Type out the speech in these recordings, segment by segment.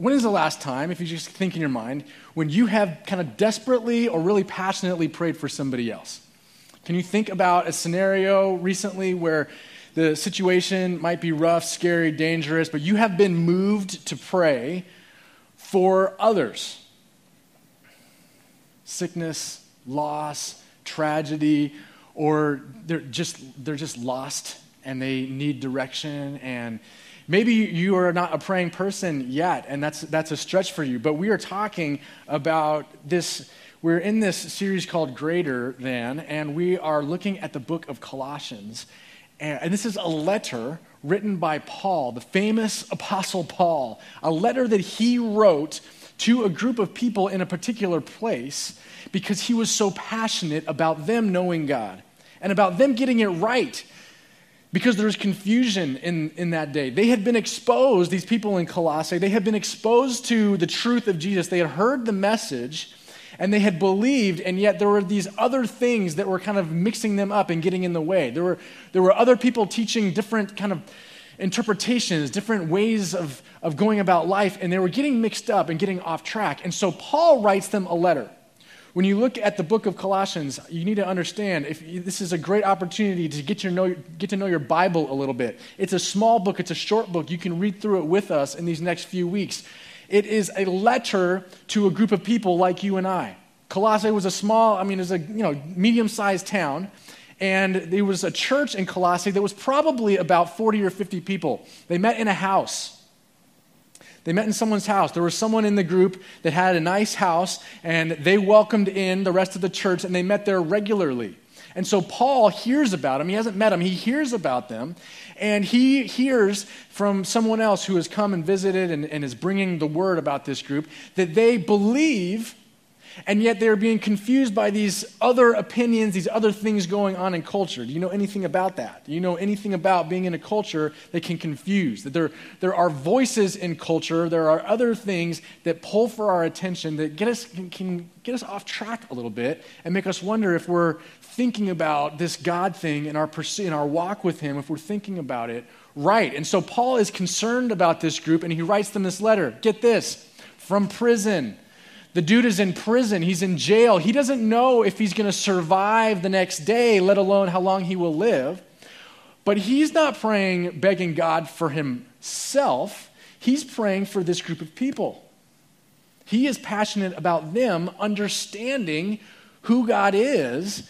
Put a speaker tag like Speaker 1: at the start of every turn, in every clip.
Speaker 1: when is the last time, if you just think in your mind, when you have kind of desperately or really passionately prayed for somebody else? Can you think about a scenario recently where the situation might be rough, scary, dangerous, but you have been moved to pray for others? Sickness, loss, tragedy, or they're just, they're just lost and they need direction and maybe you are not a praying person yet and that's that's a stretch for you but we are talking about this we're in this series called greater than and we are looking at the book of colossians. And, and this is a letter written by paul the famous apostle paul a letter that he wrote to a group of people in a particular place because he was so passionate about them knowing god and about them getting it right because there was confusion in, in that day. They had been exposed, these people in Colossae, they had been exposed to the truth of Jesus. They had heard the message and they had believed, and yet there were these other things that were kind of mixing them up and getting in the way. There were, there were other people teaching different kind of interpretations, different ways of, of going about life, and they were getting mixed up and getting off track. And so Paul writes them a letter. When you look at the book of Colossians, you need to understand if this is a great opportunity to get, your know, get to know your Bible a little bit. It's a small book, it's a short book. You can read through it with us in these next few weeks. It is a letter to a group of people like you and I. Colossae was a small, I mean, it was a you know, medium sized town. And there was a church in Colossae that was probably about 40 or 50 people. They met in a house. They met in someone's house. There was someone in the group that had a nice house, and they welcomed in the rest of the church, and they met there regularly. And so Paul hears about them. He hasn't met them, he hears about them. And he hears from someone else who has come and visited and, and is bringing the word about this group that they believe and yet they're being confused by these other opinions, these other things going on in culture. Do you know anything about that? Do you know anything about being in a culture that can confuse? That there, there are voices in culture, there are other things that pull for our attention that get us, can, can get us off track a little bit and make us wonder if we're thinking about this God thing in our, in our walk with Him, if we're thinking about it right. And so Paul is concerned about this group and he writes them this letter. Get this from prison the dude is in prison, he's in jail. He doesn't know if he's going to survive the next day, let alone how long he will live. But he's not praying, begging God for himself. He's praying for this group of people. He is passionate about them understanding who God is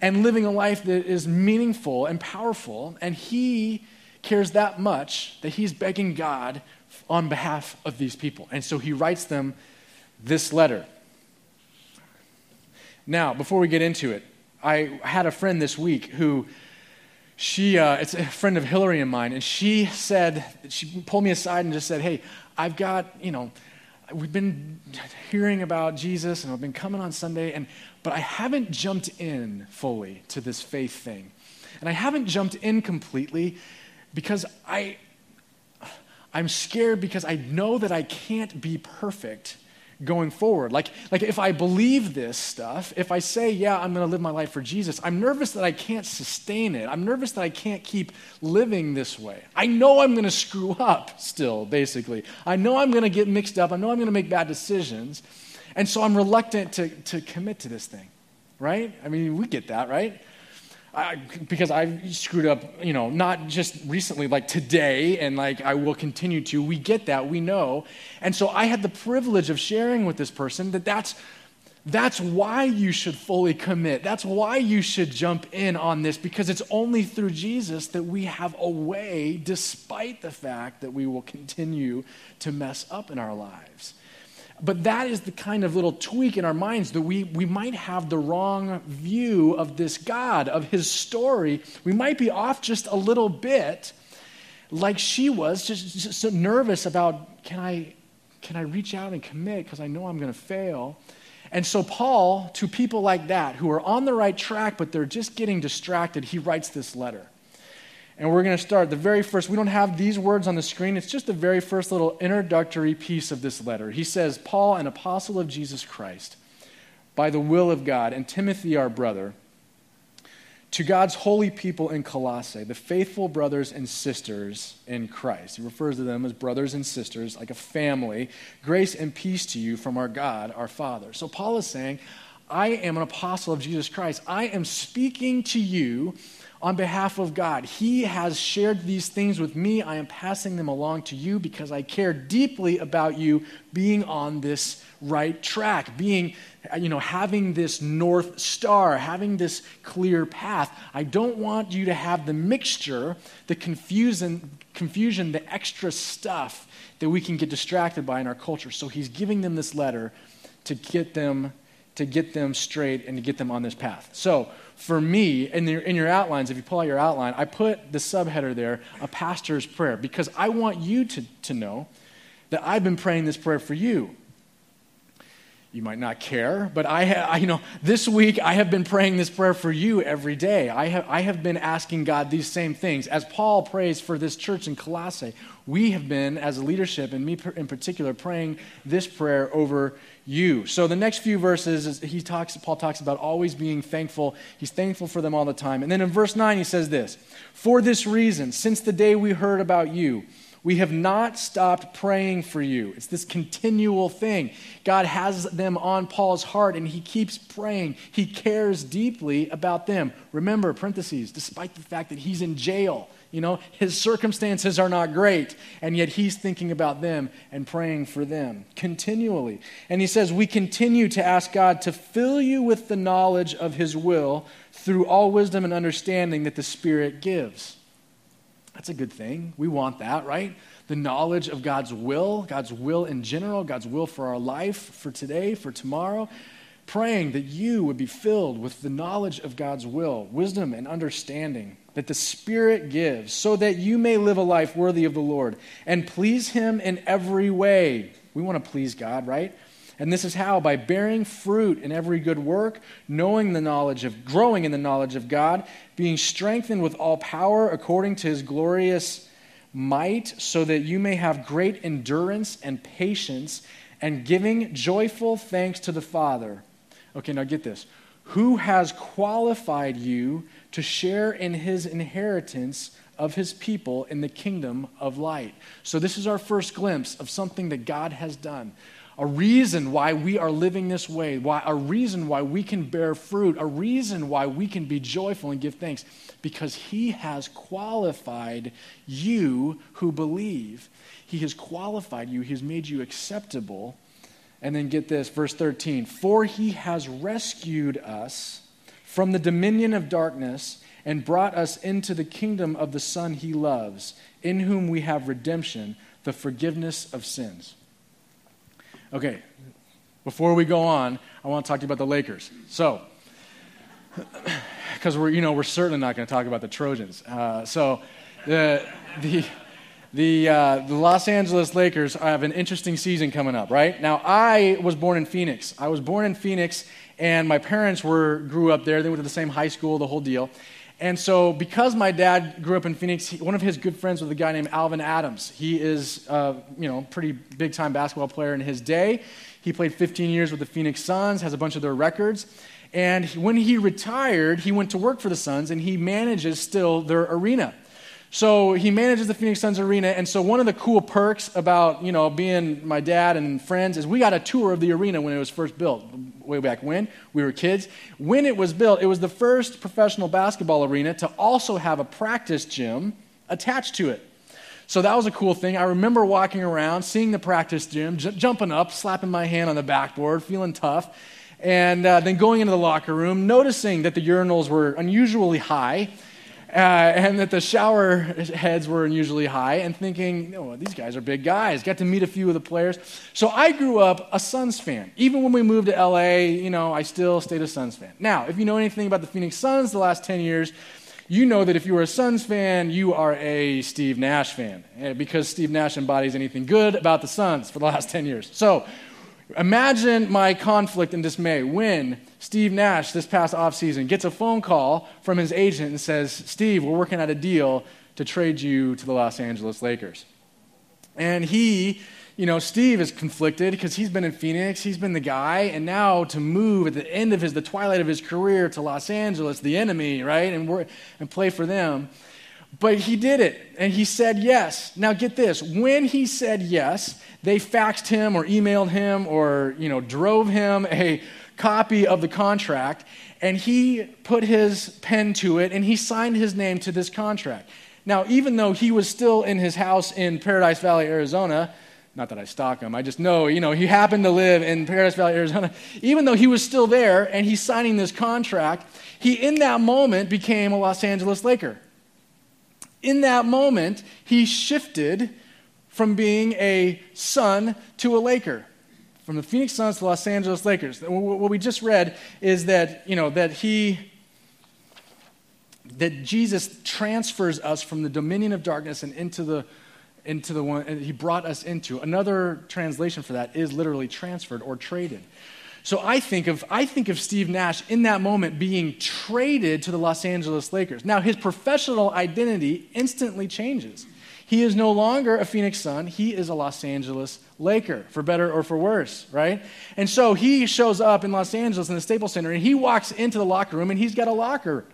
Speaker 1: and living a life that is meaningful and powerful. And he cares that much that he's begging God on behalf of these people. And so he writes them this letter. Now, before we get into it, I had a friend this week who she, uh, it's a friend of Hillary and mine, and she said, she pulled me aside and just said, Hey, I've got, you know, we've been hearing about Jesus and I've been coming on Sunday, and, but I haven't jumped in fully to this faith thing. And I haven't jumped in completely because I, I'm scared because I know that I can't be perfect going forward. Like, like if I believe this stuff, if I say, yeah, I'm going to live my life for Jesus, I'm nervous that I can't sustain it. I'm nervous that I can't keep living this way. I know I'm going to screw up still, basically. I know I'm going to get mixed up. I know I'm going to make bad decisions. And so I'm reluctant to, to commit to this thing, right? I mean, we get that, right? Because I've screwed up, you know, not just recently, like today, and like I will continue to. We get that, we know. And so I had the privilege of sharing with this person that that's, that's why you should fully commit. That's why you should jump in on this, because it's only through Jesus that we have a way, despite the fact that we will continue to mess up in our lives. But that is the kind of little tweak in our minds that we, we might have the wrong view of this God, of his story. We might be off just a little bit, like she was, just, just so nervous about can I, can I reach out and commit because I know I'm going to fail. And so, Paul, to people like that who are on the right track, but they're just getting distracted, he writes this letter. And we're going to start the very first. We don't have these words on the screen. It's just the very first little introductory piece of this letter. He says, Paul, an apostle of Jesus Christ, by the will of God, and Timothy, our brother, to God's holy people in Colossae, the faithful brothers and sisters in Christ. He refers to them as brothers and sisters, like a family. Grace and peace to you from our God, our Father. So Paul is saying, I am an apostle of Jesus Christ. I am speaking to you on behalf of God. He has shared these things with me. I am passing them along to you because I care deeply about you being on this right track, being you know, having this north star, having this clear path. I don't want you to have the mixture, the confusion, confusion, the extra stuff that we can get distracted by in our culture. So he's giving them this letter to get them to get them straight and to get them on this path. So for me, in your, in your outlines, if you pull out your outline, I put the subheader there, a pastor's prayer, because I want you to, to know that I've been praying this prayer for you you might not care, but I, I, you know, this week I have been praying this prayer for you every day. I have, I have been asking God these same things. As Paul prays for this church in Colossae, we have been, as a leadership, and me in particular, praying this prayer over you. So the next few verses, he talks, Paul talks about always being thankful. He's thankful for them all the time. And then in verse 9, he says this For this reason, since the day we heard about you, we have not stopped praying for you. It's this continual thing. God has them on Paul's heart and he keeps praying. He cares deeply about them. Remember, parentheses, despite the fact that he's in jail, you know, his circumstances are not great, and yet he's thinking about them and praying for them continually. And he says, We continue to ask God to fill you with the knowledge of his will through all wisdom and understanding that the Spirit gives. That's a good thing. We want that, right? The knowledge of God's will, God's will in general, God's will for our life, for today, for tomorrow. Praying that you would be filled with the knowledge of God's will, wisdom, and understanding that the Spirit gives, so that you may live a life worthy of the Lord and please Him in every way. We want to please God, right? And this is how by bearing fruit in every good work, knowing the knowledge of growing in the knowledge of God, being strengthened with all power according to his glorious might, so that you may have great endurance and patience, and giving joyful thanks to the Father. Okay, now get this. Who has qualified you to share in his inheritance of his people in the kingdom of light? So, this is our first glimpse of something that God has done a reason why we are living this way, why, a reason why we can bear fruit, a reason why we can be joyful and give thanks, because He has qualified you who believe. He has qualified you, He has made you acceptable. And then get this, verse 13 For He has rescued us from the dominion of darkness and brought us into the kingdom of the Son He loves, in whom we have redemption, the forgiveness of sins. Okay, before we go on, I want to talk to you about the Lakers. So, because we're, you know, we're certainly not going to talk about the Trojans. Uh, so, the, the, the, uh, the Los Angeles Lakers have an interesting season coming up, right? Now, I was born in Phoenix. I was born in Phoenix, and my parents were, grew up there. They went to the same high school, the whole deal. And so, because my dad grew up in Phoenix, he, one of his good friends was a guy named Alvan Adams. He is, uh, you know, pretty big time basketball player in his day. He played 15 years with the Phoenix Suns, has a bunch of their records. And when he retired, he went to work for the Suns, and he manages still their arena. So he manages the Phoenix Suns arena, and so one of the cool perks about you know being my dad and friends is we got a tour of the arena when it was first built, way back when we were kids. When it was built, it was the first professional basketball arena to also have a practice gym attached to it. So that was a cool thing. I remember walking around, seeing the practice gym, j- jumping up, slapping my hand on the backboard, feeling tough, and uh, then going into the locker room, noticing that the urinals were unusually high uh, and that the shower heads were unusually high, and thinking, these guys are big guys. Got to meet a few of the players. So I grew up a Suns fan. Even when we moved to LA, you know, I still stayed a Suns fan. Now, if you know anything about the Phoenix Suns the last 10 years, you know that if you are a Suns fan, you are a Steve Nash fan, eh, because Steve Nash embodies anything good about the Suns for the last 10 years. So imagine my conflict and dismay when Steve Nash, this past offseason, gets a phone call from his agent and says, Steve, we're working out a deal to trade you to the Los Angeles Lakers. And he you know, Steve is conflicted because he's been in Phoenix, he's been the guy, and now to move at the end of his, the twilight of his career to Los Angeles, the enemy, right, and, work, and play for them. But he did it, and he said yes. Now get this: when he said yes, they faxed him or emailed him or you know drove him a copy of the contract, and he put his pen to it and he signed his name to this contract. Now, even though he was still in his house in Paradise Valley, Arizona, not that I stalk him, I just know, you know, he happened to live in Paradise Valley, Arizona. Even though he was still there and he's signing this contract, he in that moment became a Los Angeles Laker. In that moment, he shifted from being a Sun to a Laker. From the Phoenix Suns to Los Angeles Lakers. What we just read is that, you know, that he that Jesus transfers us from the dominion of darkness and into the into the one he brought us into. Another translation for that is literally transferred or traded. So I think of I think of Steve Nash in that moment being traded to the Los Angeles Lakers. Now his professional identity instantly changes. He is no longer a Phoenix Sun, he is a Los Angeles Laker, for better or for worse, right? And so he shows up in Los Angeles in the Staples Center and he walks into the locker room and he's got a locker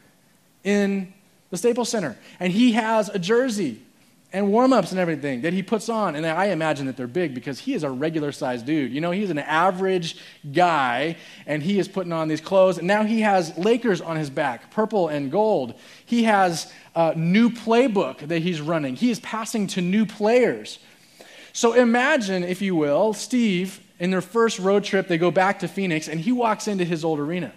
Speaker 1: in the Staples Center. And he has a jersey and warm ups and everything that he puts on. And I imagine that they're big because he is a regular sized dude. You know, he's an average guy and he is putting on these clothes. And now he has Lakers on his back, purple and gold. He has a new playbook that he's running, he is passing to new players. So imagine, if you will, Steve, in their first road trip, they go back to Phoenix and he walks into his old arena.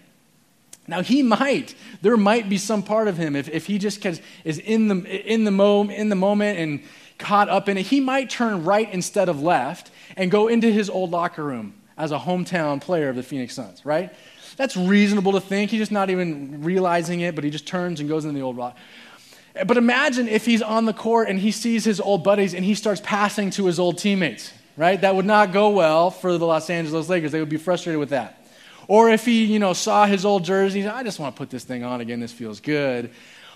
Speaker 1: Now, he might, there might be some part of him, if, if he just is in the, in, the in the moment and caught up in it, he might turn right instead of left and go into his old locker room as a hometown player of the Phoenix Suns, right? That's reasonable to think. He's just not even realizing it, but he just turns and goes into the old locker. But imagine if he's on the court and he sees his old buddies and he starts passing to his old teammates, right? That would not go well for the Los Angeles Lakers. They would be frustrated with that. Or if he, you know, saw his old jersey, I just want to put this thing on again, this feels good.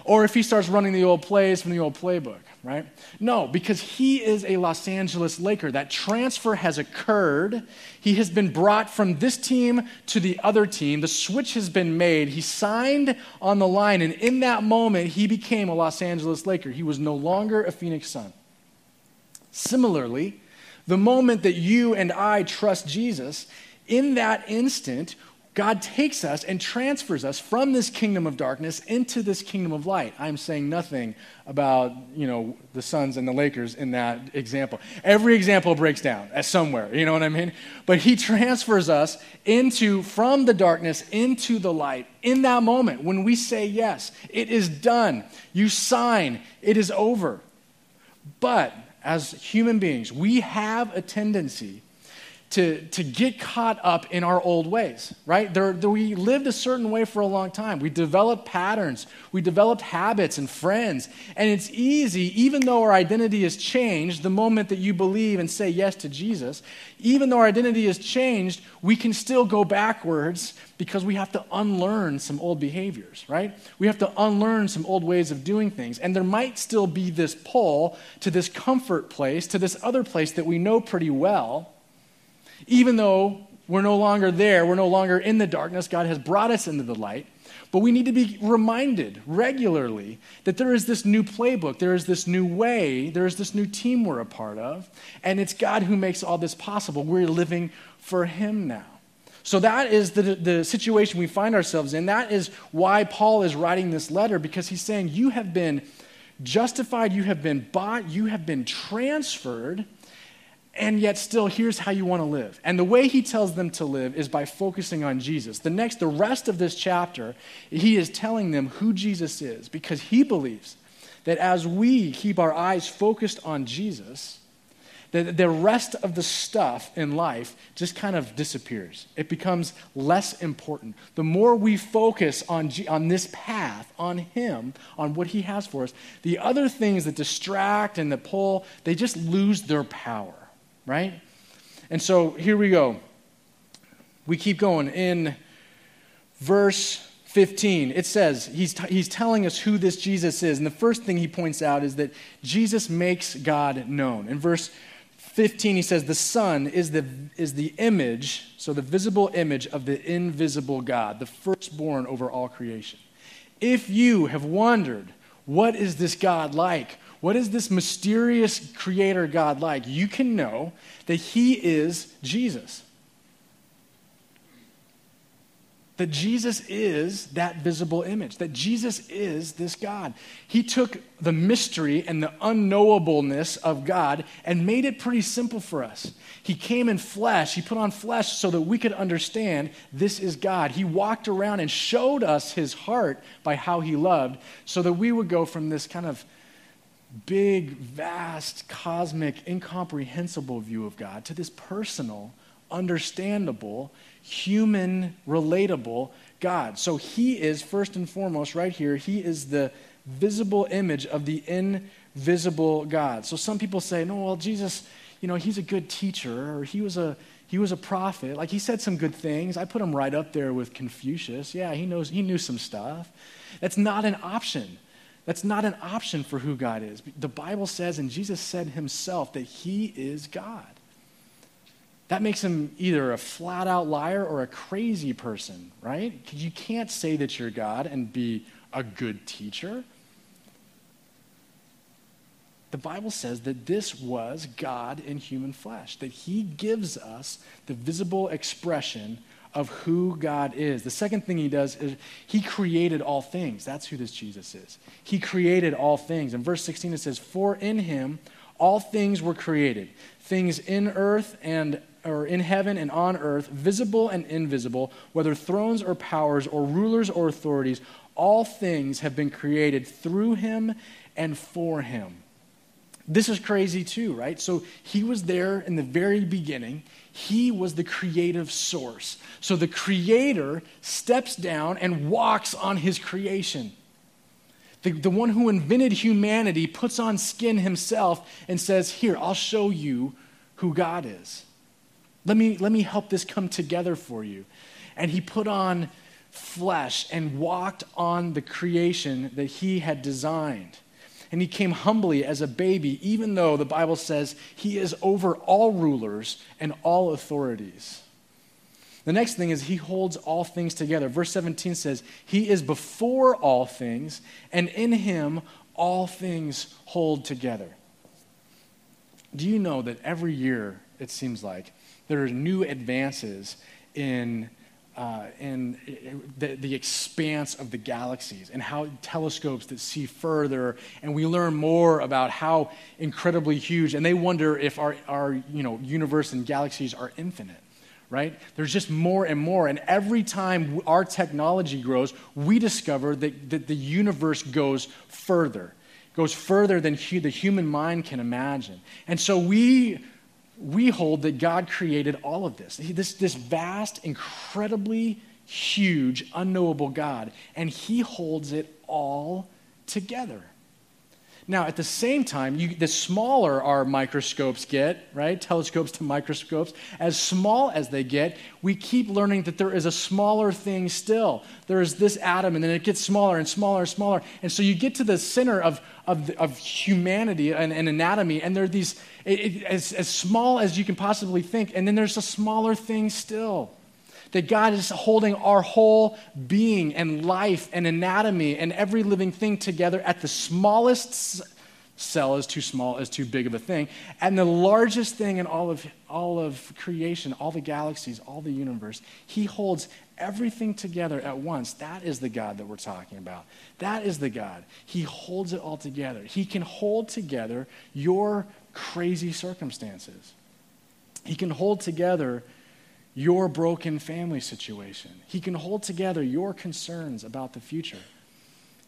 Speaker 1: Or if he starts running the old plays from the old playbook, right? No, because he is a Los Angeles Laker. That transfer has occurred. He has been brought from this team to the other team. The switch has been made. He signed on the line, and in that moment, he became a Los Angeles Laker. He was no longer a Phoenix Sun. Similarly, the moment that you and I trust Jesus, in that instant, God takes us and transfers us from this kingdom of darkness into this kingdom of light. I'm saying nothing about, you know, the Suns and the Lakers in that example. Every example breaks down at somewhere, you know what I mean? But he transfers us into from the darkness into the light in that moment when we say yes. It is done. You sign. It is over. But as human beings, we have a tendency to, to get caught up in our old ways, right? There, there, we lived a certain way for a long time. We developed patterns, we developed habits and friends. And it's easy, even though our identity has changed, the moment that you believe and say yes to Jesus, even though our identity has changed, we can still go backwards because we have to unlearn some old behaviors, right? We have to unlearn some old ways of doing things. And there might still be this pull to this comfort place, to this other place that we know pretty well even though we're no longer there, we're no longer in the darkness, God has brought us into the light. But we need to be reminded regularly that there is this new playbook, there is this new way, there is this new team we're a part of, and it's God who makes all this possible. We're living for Him now. So that is the, the situation we find ourselves in. That is why Paul is writing this letter, because he's saying, You have been justified, you have been bought, you have been transferred and yet still here's how you want to live. And the way he tells them to live is by focusing on jesus. The next the rest of this chapter he is telling them who jesus is because he believes that as we keep our eyes focused on jesus that the rest of the stuff in life just kind of disappears. It becomes less important. The more we focus on, G- on this path on him on what he has for us the other things that distract and that pull they just lose their power right? And so here we go. We keep going. In verse 15, it says, he's, t- he's telling us who this Jesus is. And the first thing he points out is that Jesus makes God known. In verse 15, he says, The Son is the, is the image, so the visible image of the invisible God, the firstborn over all creation. If you have wondered, what is this God like? What is this mysterious creator God like? You can know that he is Jesus. that Jesus is that visible image, that Jesus is this God. He took the mystery and the unknowableness of God and made it pretty simple for us. He came in flesh, He put on flesh so that we could understand this is God. He walked around and showed us His heart by how He loved so that we would go from this kind of big, vast, cosmic, incomprehensible view of God to this personal, understandable, human, relatable God. So he is, first and foremost, right here, he is the visible image of the invisible God. So some people say, no, well, Jesus, you know, he's a good teacher, or he was a he was a prophet. Like he said some good things. I put him right up there with Confucius. Yeah, he knows he knew some stuff. That's not an option. That's not an option for who God is. The Bible says, and Jesus said himself, that he is God that makes him either a flat out liar or a crazy person, right? Because you can't say that you're God and be a good teacher. The Bible says that this was God in human flesh, that he gives us the visible expression of who God is. The second thing he does is he created all things. That's who this Jesus is. He created all things. In verse 16 it says, For in him all things were created, things in earth and or in heaven and on earth, visible and invisible, whether thrones or powers or rulers or authorities, all things have been created through him and for him. This is crazy too, right? So he was there in the very beginning. He was the creative source. So the creator steps down and walks on his creation. The, the one who invented humanity puts on skin himself and says, Here, I'll show you who God is. Let me, let me help this come together for you. And he put on flesh and walked on the creation that he had designed. And he came humbly as a baby, even though the Bible says he is over all rulers and all authorities. The next thing is he holds all things together. Verse 17 says, He is before all things, and in him all things hold together. Do you know that every year, it seems like, there are new advances in, uh, in the, the expanse of the galaxies and how telescopes that see further, and we learn more about how incredibly huge, and they wonder if our, our you know, universe and galaxies are infinite right? There's just more and more. And every time our technology grows, we discover that, that the universe goes further, goes further than the human mind can imagine. And so we we hold that God created all of this. This, this vast, incredibly huge, unknowable God, and He holds it all together. Now, at the same time, you, the smaller our microscopes get, right? Telescopes to microscopes, as small as they get, we keep learning that there is a smaller thing still. There is this atom, and then it gets smaller and smaller and smaller. And so you get to the center of, of, of humanity and, and, anatomy, and there are these, it, it, as, as small as you can possibly think, and then there's a smaller thing still. That God is holding our whole being and life and anatomy and every living thing together at the smallest cell is too small, is too big of a thing, and the largest thing in all of, all of creation, all the galaxies, all the universe. He holds everything together at once. That is the God that we're talking about. That is the God. He holds it all together. He can hold together your crazy circumstances. He can hold together your broken family situation. He can hold together your concerns about the future.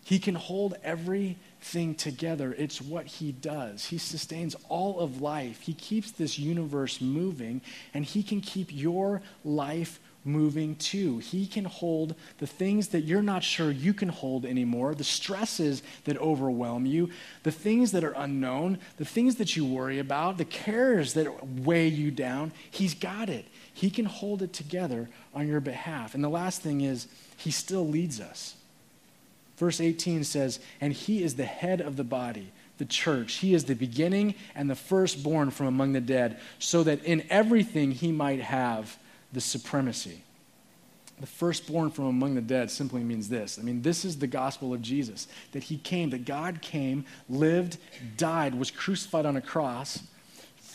Speaker 1: He can hold everything together. It's what he does. He sustains all of life. He keeps this universe moving, and he can keep your life moving too. He can hold the things that you're not sure you can hold anymore, the stresses that overwhelm you, the things that are unknown, the things that you worry about, the cares that weigh you down. He's got it. He can hold it together on your behalf. And the last thing is, He still leads us. Verse 18 says, And He is the head of the body, the church. He is the beginning and the firstborn from among the dead, so that in everything he might have the supremacy. The firstborn from among the dead simply means this. I mean, this is the gospel of Jesus that he came, that God came, lived, died, was crucified on a cross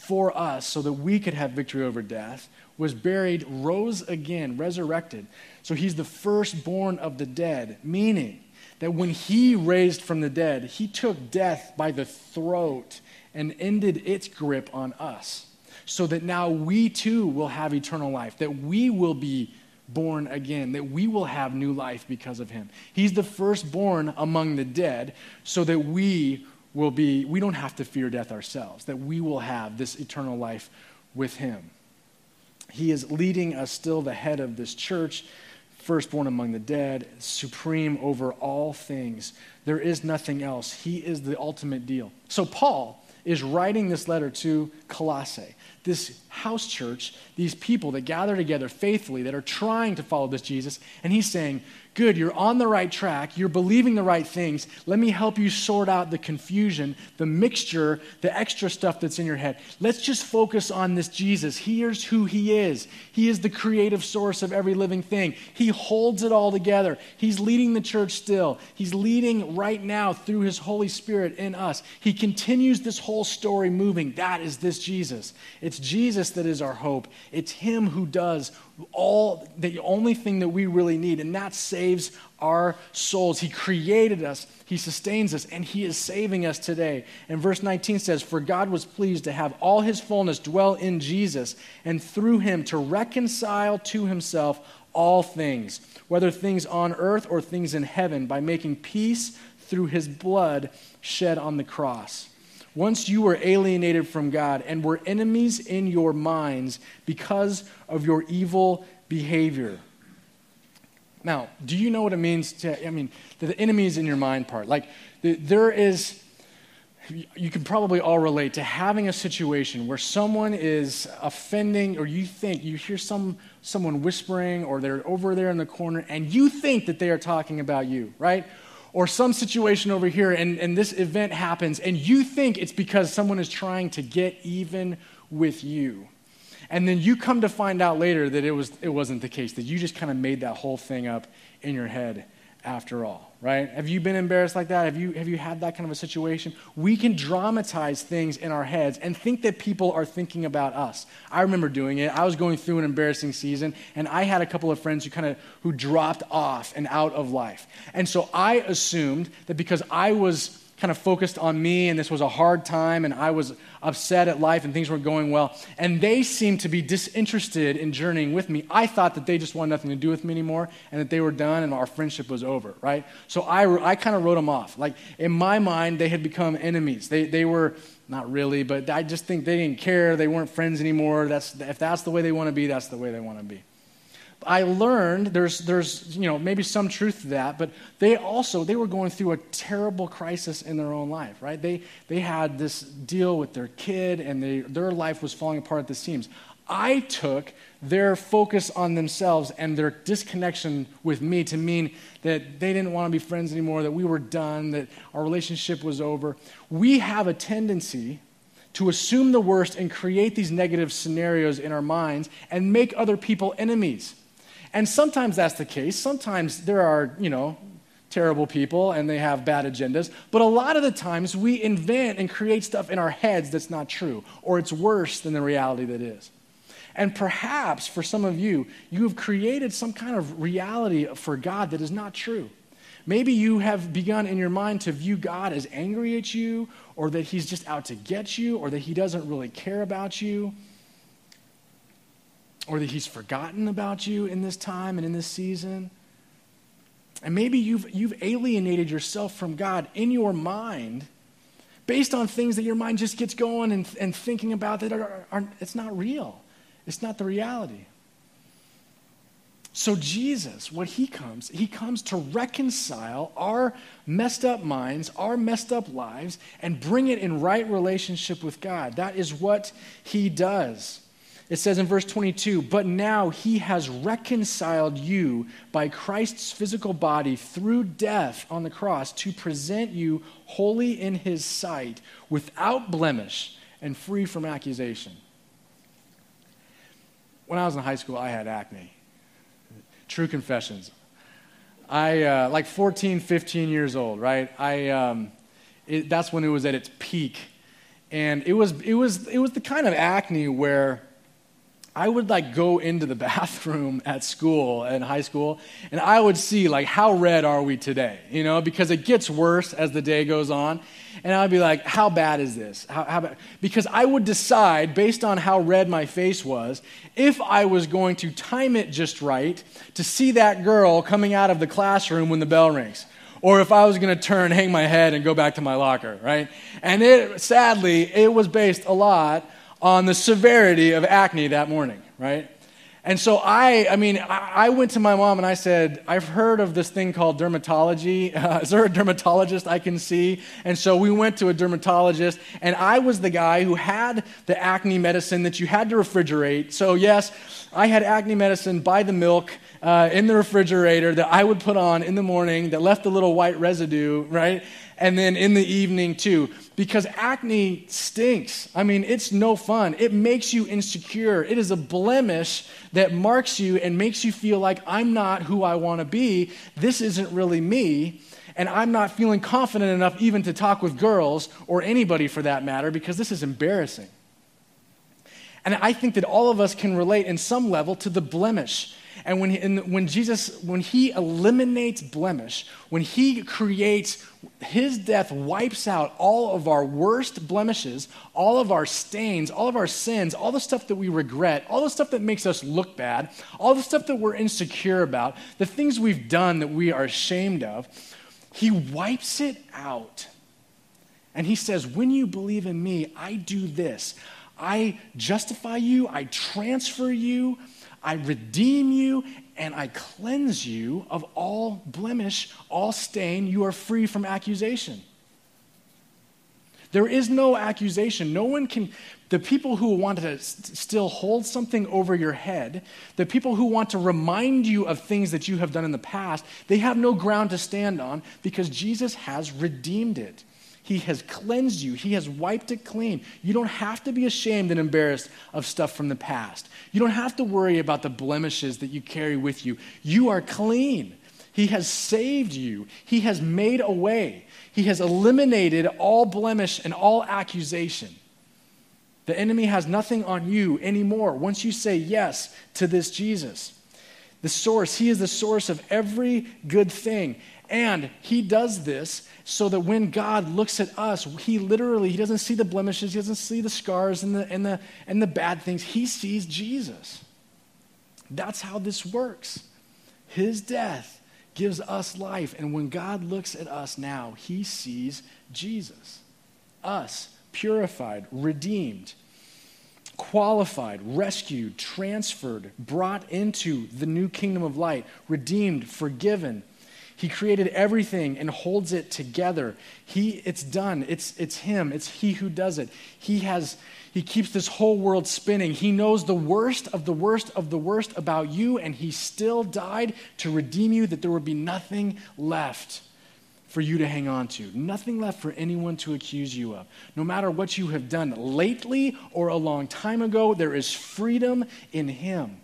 Speaker 1: for us so that we could have victory over death, was buried, rose again, resurrected. So he's the firstborn of the dead, meaning that when he raised from the dead, he took death by the throat and ended its grip on us. So that now we too will have eternal life, that we will be born again, that we will have new life because of him. He's the firstborn among the dead, so that we will be, we don't have to fear death ourselves, that we will have this eternal life with him. He is leading us still the head of this church, firstborn among the dead, supreme over all things. There is nothing else. He is the ultimate deal. So, Paul is writing this letter to Colossae this house church, these people that gather together faithfully, that are trying to follow this Jesus. And he's saying, Good, you're on the right track. You're believing the right things. Let me help you sort out the confusion, the mixture, the extra stuff that's in your head. Let's just focus on this Jesus. Here's who he is. He is the creative source of every living thing. He holds it all together. He's leading the church still. He's leading right now through his Holy Spirit in us. He continues this whole story moving. That is this Jesus. It's Jesus that is our hope. It's him who does all the only thing that we really need, and that saves our souls. He created us, He sustains us, and He is saving us today. And verse 19 says, For God was pleased to have all His fullness dwell in Jesus, and through Him to reconcile to Himself all things, whether things on earth or things in heaven, by making peace through His blood shed on the cross. Once you were alienated from God and were enemies in your minds because of your evil behavior. Now, do you know what it means to, I mean, the enemies in your mind part? Like, there is, you can probably all relate to having a situation where someone is offending, or you think, you hear some, someone whispering, or they're over there in the corner, and you think that they are talking about you, right? Or some situation over here and, and this event happens and you think it's because someone is trying to get even with you. And then you come to find out later that it, was, it wasn't the case, that you just kind of made that whole thing up in your head after all, right? Have you been embarrassed like that? Have you, have you had that kind of a situation? We can dramatize things in our heads and think that people are thinking about us. I remember doing it. I was going through an embarrassing season, and I had a couple of friends who kind of who dropped off and out of life. And so I assumed that because I was kind of focused on me and this was a hard time and I was upset at life and things weren't going well. And they seemed to be disinterested in journeying with me. I thought that they just wanted nothing to do with me anymore and that they were done and our friendship was over, right? So I, I kind of wrote them off. Like in my mind, they had become enemies. They, they were, not really, but I just think they didn't care. They weren't friends anymore. That's, if that's the way they want to be, that's the way they want to be. I learned there's, there's you know, maybe some truth to that, but they also, they were going through a terrible crisis in their own life, right? They, they had this deal with their kid and they, their life was falling apart at the seams. I took their focus on themselves and their disconnection with me to mean that they didn't want to be friends anymore, that we were done, that our relationship was over. We have a tendency to assume the worst and create these negative scenarios in our minds and make other people enemies. And sometimes that's the case. Sometimes there are, you know, terrible people and they have bad agendas. But a lot of the times we invent and create stuff in our heads that's not true, or it's worse than the reality that is. And perhaps for some of you, you have created some kind of reality for God that is not true. Maybe you have begun in your mind to view God as angry at you, or that he's just out to get you, or that he doesn't really care about you or that he's forgotten about you in this time and in this season. And maybe you've, you've alienated yourself from God in your mind based on things that your mind just gets going and, and thinking about that are, are, it's not real. It's not the reality. So, Jesus, what he comes, he comes to reconcile our messed up minds, our messed up lives, and bring it in right relationship with God. That is what he does. It says in verse 22 But now he has reconciled you by Christ's physical body through death on the cross to present you holy in his sight, without blemish, and free from accusation. When I was in high school, I had acne. True confessions. I, uh, like 14, 15 years old, right? I, um, it, that's when it was at its peak. And it was, it, was, it was the kind of acne where I would like go into the bathroom at school and high school, and I would see like how red are we today, you know, because it gets worse as the day goes on, and I'd be like, how bad is this? How, how bad? Because I would decide based on how red my face was if I was going to time it just right to see that girl coming out of the classroom when the bell rings or if I was going to turn, hang my head, and go back to my locker, right? And it, sadly, it was based a lot on the severity of acne that morning, right? And so I, I mean, I went to my mom and I said, I've heard of this thing called dermatology. Uh, is there a dermatologist I can see? And so we went to a dermatologist, and I was the guy who had the acne medicine that you had to refrigerate. So, yes, I had acne medicine by the milk uh, in the refrigerator that I would put on in the morning that left a little white residue, right? And then in the evening, too because acne stinks. I mean, it's no fun. It makes you insecure. It is a blemish that marks you and makes you feel like I'm not who I want to be. This isn't really me. And I'm not feeling confident enough even to talk with girls or anybody for that matter because this is embarrassing. And I think that all of us can relate in some level to the blemish and when, and when Jesus, when he eliminates blemish, when he creates, his death wipes out all of our worst blemishes, all of our stains, all of our sins, all the stuff that we regret, all the stuff that makes us look bad, all the stuff that we're insecure about, the things we've done that we are ashamed of, he wipes it out. And he says, When you believe in me, I do this. I justify you, I transfer you, I redeem you and I cleanse you of all blemish, all stain. You are free from accusation. There is no accusation. No one can, the people who want to st- still hold something over your head, the people who want to remind you of things that you have done in the past, they have no ground to stand on because Jesus has redeemed it. He has cleansed you, He has wiped it clean. You don't have to be ashamed and embarrassed of stuff from the past. You don't have to worry about the blemishes that you carry with you. You are clean. He has saved you, He has made a way, He has eliminated all blemish and all accusation. The enemy has nothing on you anymore once you say yes to this Jesus. The source, He is the source of every good thing. And He does this so that when God looks at us, he literally, he doesn't see the blemishes, he doesn't see the scars and the, and the, and the bad things. He sees Jesus. That's how this works. His death gives us life. And when God looks at us now, he sees Jesus. Us, purified, redeemed, qualified, rescued, transferred, brought into the new kingdom of light, redeemed, forgiven he created everything and holds it together. He, it's done. It's, it's Him. It's He who does it. He has, He keeps this whole world spinning. He knows the worst of the worst of the worst about you, and He still died to redeem you, that there would be nothing left for you to hang on to. Nothing left for anyone to accuse you of. No matter what you have done lately or a long time ago, there is freedom in Him.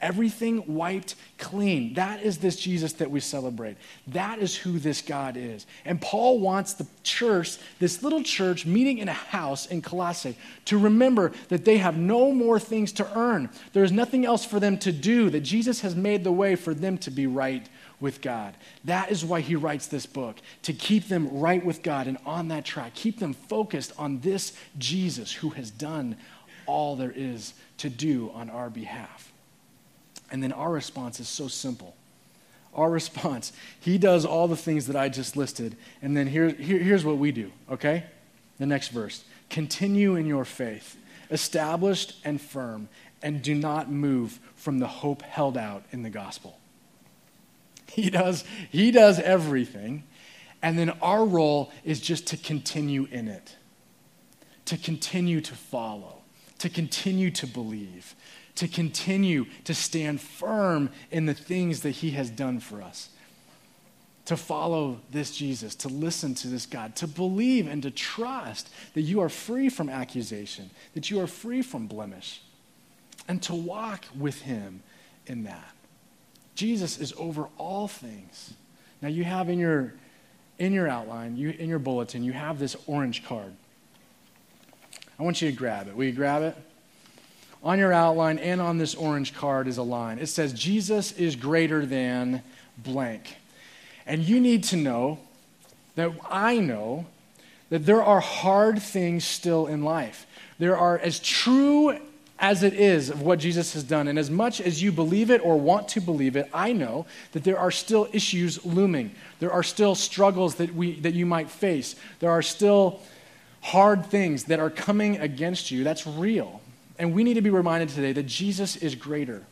Speaker 1: Everything wiped clean. That is this Jesus that we celebrate. That is who this God is. And Paul wants the church, this little church meeting in a house in Colossae, to remember that they have no more things to earn. There is nothing else for them to do, that Jesus has made the way for them to be right with God. That is why he writes this book, to keep them right with God and on that track. Keep them focused on this Jesus who has done all there is to do on our behalf. And then our response is so simple. Our response, he does all the things that I just listed. And then here, here, here's what we do, okay? The next verse continue in your faith, established and firm, and do not move from the hope held out in the gospel. He does, he does everything. And then our role is just to continue in it, to continue to follow to continue to believe, to continue to stand firm in the things that He has done for us to follow this Jesus, to listen to this God, to believe and to trust that you are free from accusation, that you are free from blemish, and to walk with Him in that. Jesus is over all things. Now, you have in your, in your outline, you, in your bulletin, you have this orange card. I want you to grab it. Will you grab it? On your outline and on this orange card is a line. It says, Jesus is greater than blank. And you need to know that I know that there are hard things still in life. There are as true as it is of what Jesus has done, and as much as you believe it or want to believe it, I know that there are still issues looming. There are still struggles that, we, that you might face. There are still hard things that are coming against you. That's real. And we need to be reminded today that Jesus is greater,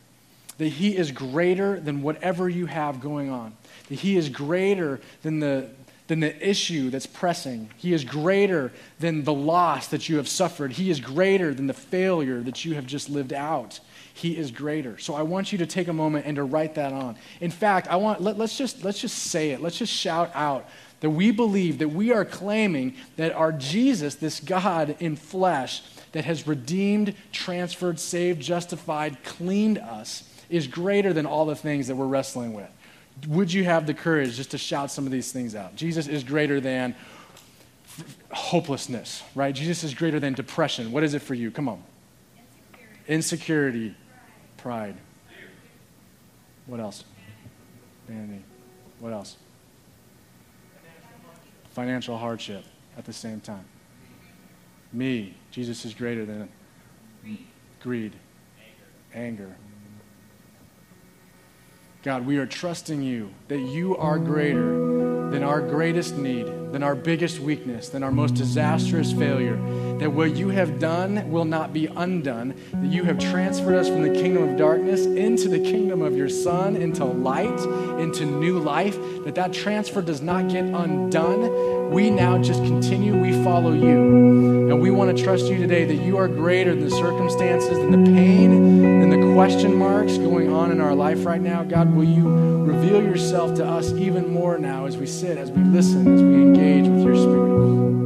Speaker 1: that he is greater than whatever you have going on that He is greater than the, than the issue that's pressing. He is greater than the loss that you have suffered. He is greater than the failure that you have just lived out. He is greater. So I want you to take a moment and to write that on. In fact, I want let, let's just let's just say it. Let's just shout out that we believe that we are claiming that our Jesus, this God in flesh that has redeemed, transferred, saved, justified, cleaned us is greater than all the things that we're wrestling with would you have the courage just to shout some of these things out? Jesus is greater than hopelessness, right? Jesus is greater than depression. What is it for you? Come on. Insecurity, Insecurity pride. What else? Vanity. What else? Financial hardship at the same time. Me. Jesus is greater than greed, anger. God, we are trusting you that you are greater than our greatest need, than our biggest weakness, than our most disastrous failure. That what you have done will not be undone. That you have transferred us from the kingdom of darkness into the kingdom of your Son, into light, into new life. That that transfer does not get undone. We now just continue, we follow you. And we want to trust you today that you are greater than the circumstances, than the pain, than the question marks going on in our life right now. God, will you reveal yourself to us even more now as we sit, as we listen, as we engage? engage with your spirit.